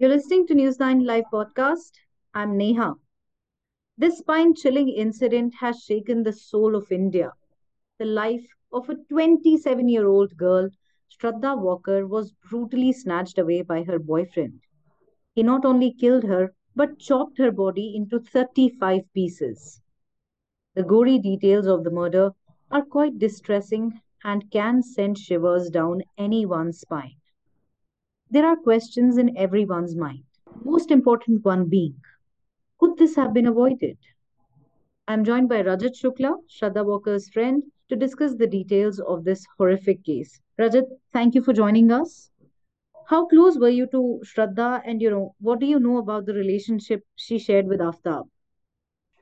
You're listening to News 9 Live podcast. I'm Neha. This spine chilling incident has shaken the soul of India. The life of a 27 year old girl, Shraddha Walkar, was brutally snatched away by her boyfriend. He not only killed her, but chopped her body into 35 pieces. The gory details of the murder are quite distressing and can send shivers down anyone's spine. There are questions in everyone's mind. Most important one being, could this have been avoided? I'm joined by Rajat Shukla, Shraddha Walkar's friend, to discuss the details of this horrific case. Rajat, thank you for joining us. How close were you to Shraddha and you know what do you know about the relationship she shared with Aftab?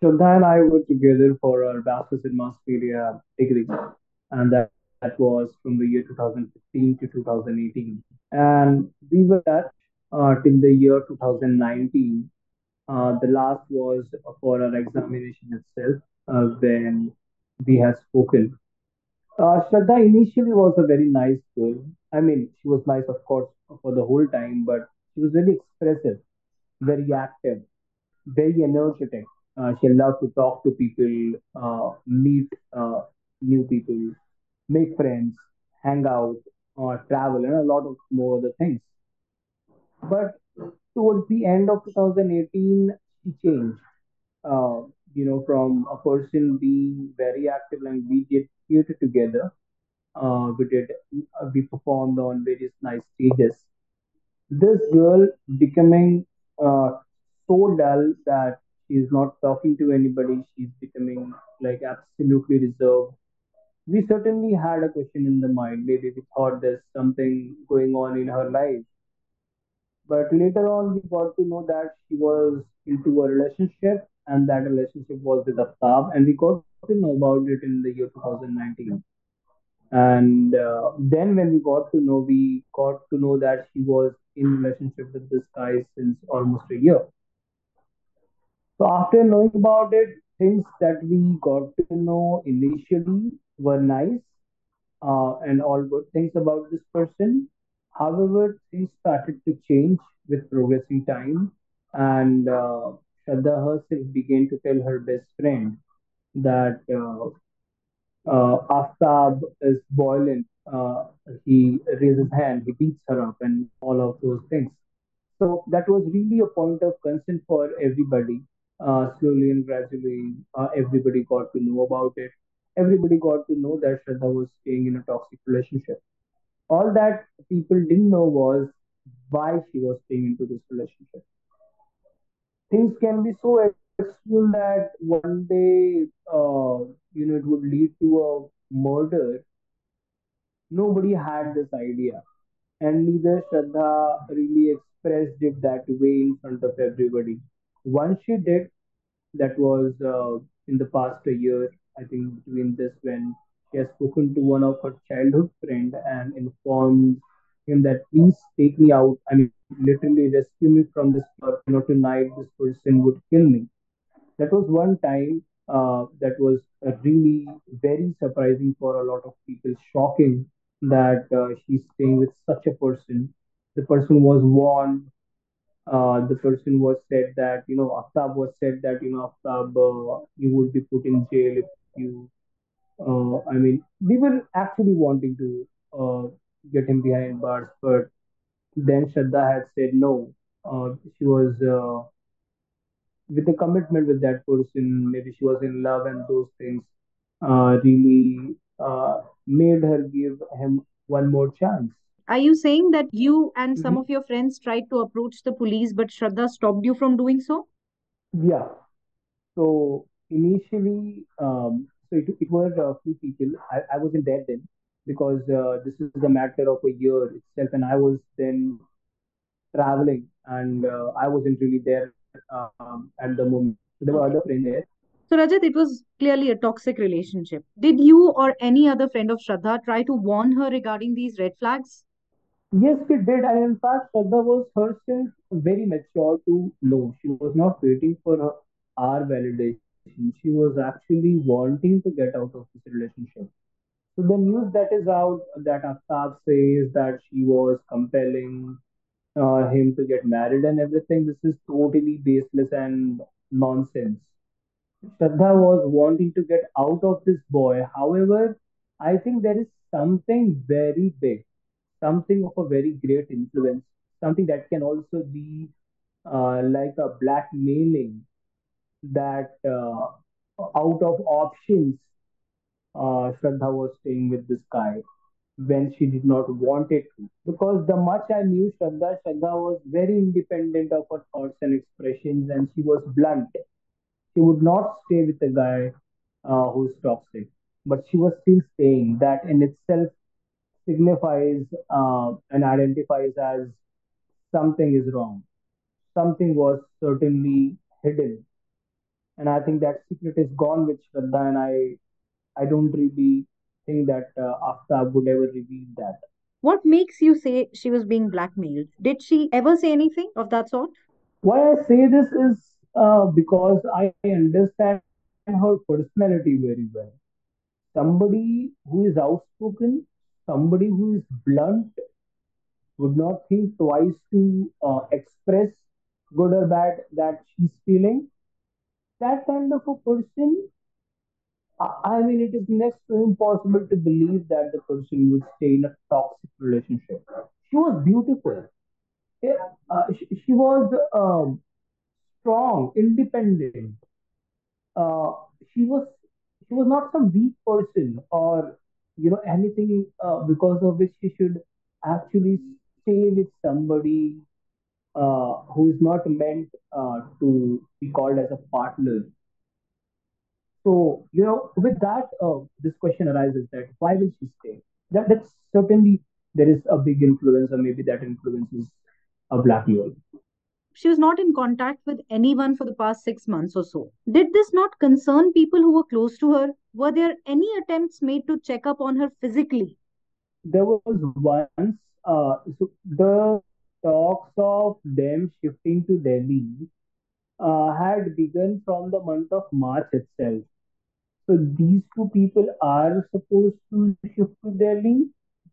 Shraddha and I were together for our Bachelor's in Mass Media degree, and that, that was from the year 2015 to 2018. And we were at uh, till the year 2019. Uh, the last was for our examination itself, uh, when we had spoken. Uh, Shraddha initially was a very nice girl. I mean, she was nice, of course, for the whole time, but she was very expressive, very active very energetic. Uh, she loved to talk to people, uh, meet uh, new people, make friends, hang out, uh, travel, and a lot of more other things. But towards the end of 2018, she changed. Uh, you know, from a person being very active and we did theater together. Uh, we did, uh, we performed on various nice stages. This girl becoming uh, so dull that she's not talking to anybody. She's becoming like absolutely reserved. We certainly had a question in the mind. Maybe we thought there's something going on in her life. But later on, we got to know that she was into a relationship and that relationship was with Aftab. And we got to know about it in the year 2019. And uh, then when we got to know, we got to know that she was in relationship with this guy since almost a year. So after knowing about it, things that we got to know initially were nice uh, and all good things about this person. However, things started to change with progressing time, and uh, Shraddha herself began to tell her best friend that uh, uh, Aftab is violent. Uh, he raises hand, he beats her up, and all of those things. So that was really a point of concern for everybody. Uh, slowly and gradually, uh, everybody got to know about it. Everybody got to know that Shraddha was staying in a toxic relationship. All that people didn't know was why she was staying into this relationship. Things can be so extreme that one day, uh, you know, it would lead to a murder. Nobody had this idea and neither Shraddha really expressed it that way in front of everybody. Once she did, that was uh, in the past a year, I think between this when she has spoken to one of her childhood friend and informed him that please take me out. I mean, literally rescue me from this person. You know, tonight this person would kill me. That was one time uh, that was really very surprising for a lot of people, shocking that uh, she's staying with such a person. The person was warned. Uh, the person was said that you know Aftab was said that you know Aftab uh, you would be put in jail if you. Uh, I mean, we were actually wanting to uh, get him behind bars, but then Shraddha had said no. Uh, she was uh, with a commitment with that person. Maybe she was in love, and those things uh, really uh, made her give him one more chance. Are you saying that you and some Mhm. of your friends tried to approach the police, but Shraddha stopped you from doing so? Yeah. So initially, um, so it, it were a few people. I, I wasn't there then because uh, this is a matter of a year itself, and I was then traveling, and uh, I wasn't really there um, at the moment. So there were other friends there. So, Rajat, it was clearly a toxic relationship. Did you or any other friend of Shraddha try to warn her regarding these red flags? Yes, we did, and in fact, Shraddha was herself very mature to know. She was not waiting for her, our validation. She was actually wanting to get out of this relationship. So the news that is out that Aftab says that she was compelling. uh, him to get married and everything. This is totally baseless and nonsense. Shraddha was wanting to get out of this boy. However, I think there is something very big, something of a very great influence, something that can also be uh, like a blackmailing that uh, out of options, uh, Shraddha was staying with this guy when she did not want it to. Because the much I knew Shraddha, Shraddha was very independent of her thoughts and expressions and she was blunt. She would not stay with a guy uh, who's toxic, but she was still staying. That in itself signifies uh, and identifies as something is wrong. Something was certainly hidden. And I think that secret is gone with Shraddha, and I, I don't really think that uh, Aftab would ever reveal that. What makes you say she was being blackmailed? Did she ever say anything of that sort? Why I say this is uh, because I understand her personality very well. Somebody who is outspoken, somebody who is blunt, would not think twice to uh, express good or bad that she's feeling. That kind of a person, I mean, it is next to impossible to believe that the person would stay in a toxic relationship. She was beautiful. Yeah, uh, she, she was um, strong, independent. Uh, she was she was not some weak person or you know anything uh, because of which she should actually stay with somebody uh, who is not meant uh, to be called as a partner. So, you know, with that, uh, this question arises that why will she stay? That that's certainly there is a big influence, or maybe that influence is a black hole. She was not in contact with anyone for the past six months or so. Did this not concern people who were close to her? Were there any attempts made to check up on her physically? There was once, uh, so the talks of them shifting to Delhi uh, had begun from the month of March itself. So these two people are supposed to shift to Delhi.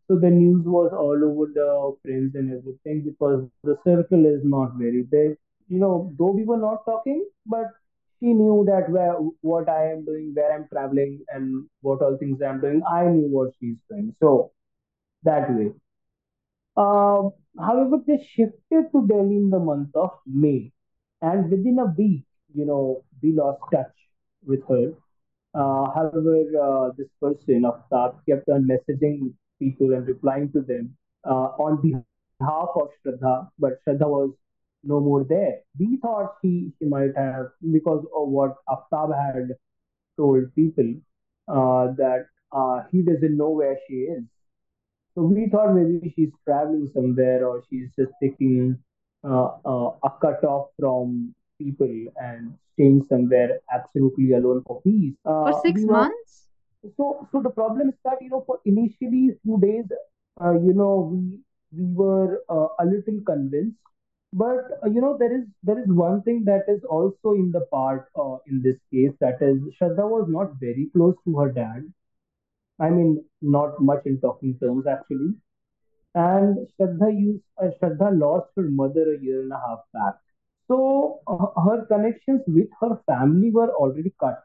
So the news was all over the friends and everything because the circle is not very big. You know, though we were not talking, but she knew that where what I am doing, where I'm traveling, and what all things I'm doing. I knew what she's doing. So that way. Um, however, they shifted to Delhi in the month of May, and within a week, you know, we lost touch with her. Uh, however, uh, this person, Aftab, kept on messaging people and replying to them uh, on behalf of Shraddha, but Shraddha was no more there. We thought she, she might have, because of what Aftab had told people, uh, that uh, he doesn't know where she is. So we thought maybe she's traveling somewhere or she's just taking uh, uh, a cut off from people and staying somewhere absolutely alone for peace. For Uh, we six months? so so the problem is that you know for initially few days, uh, you know we we were uh, a little convinced, but uh, you know there is there is one thing that is also in the part uh, in this case that is Shraddha was not very close to her dad. I mean, not much in talking terms actually. And Shraddha used uh, Shraddha lost her mother a year and a half back. So uh, her connections with her family were already cut.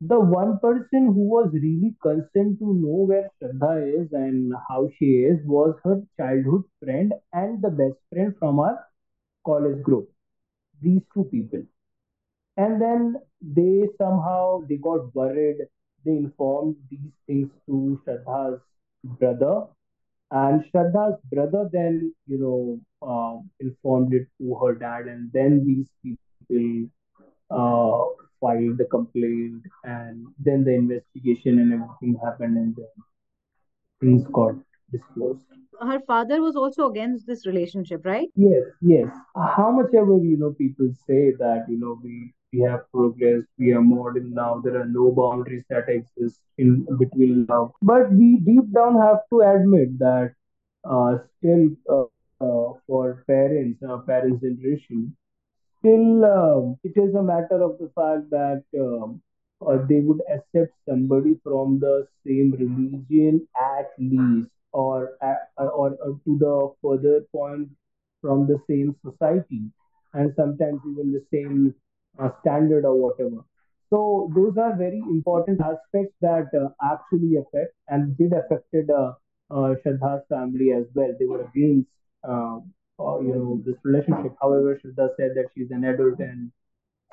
The one person who was really concerned to know where Shraddha is and how she is was her childhood friend and the best friend from our college group. These two people. And then they somehow they got worried. They informed these things to Shraddha's brother And Shraddha's brother then, you know, uh, informed it to her dad, and then these people uh, filed the complaint, and then the investigation and everything happened, and then things got disclosed. Her father was also against this relationship, right? Yes, yes. How much ever, you know, people say that, you know, we we have progressed, we are modern now, there are no boundaries that exist in between love. But we deep down have to admit that uh, still uh, uh, for parents, uh, parents' generation, still um, it is a matter of the fact that um, uh, they would accept somebody from the same religion at least, or, uh, or, or to the further point from the same society and sometimes even the same uh, standard or whatever. So those are very important aspects that uh, actually affect and did affected uh, uh, Shraddha's family as well. They were against uh, uh, you know this relationship. However, Shraddha said that she's an adult and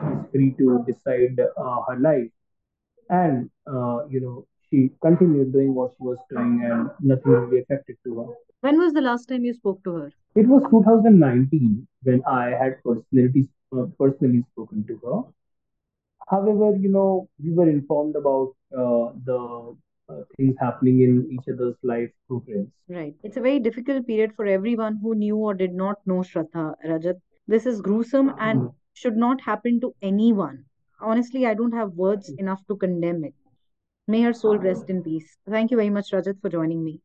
she's free to decide uh, her life and uh, you know she continued doing what she was doing and nothing really affected to her When was the last time you spoke to her? it was 2019 when i had personally uh, personally spoken to her however you know we were informed about uh, the uh, things happening in each other's life through friends Right. It's a very difficult period for everyone who knew or did not know Shraddha, Rajat. This is gruesome and Mhm. should not happen to anyone. Honestly, I don't have words enough to condemn it. May her soul rest in peace. Thank you very much, Rajat, for joining me.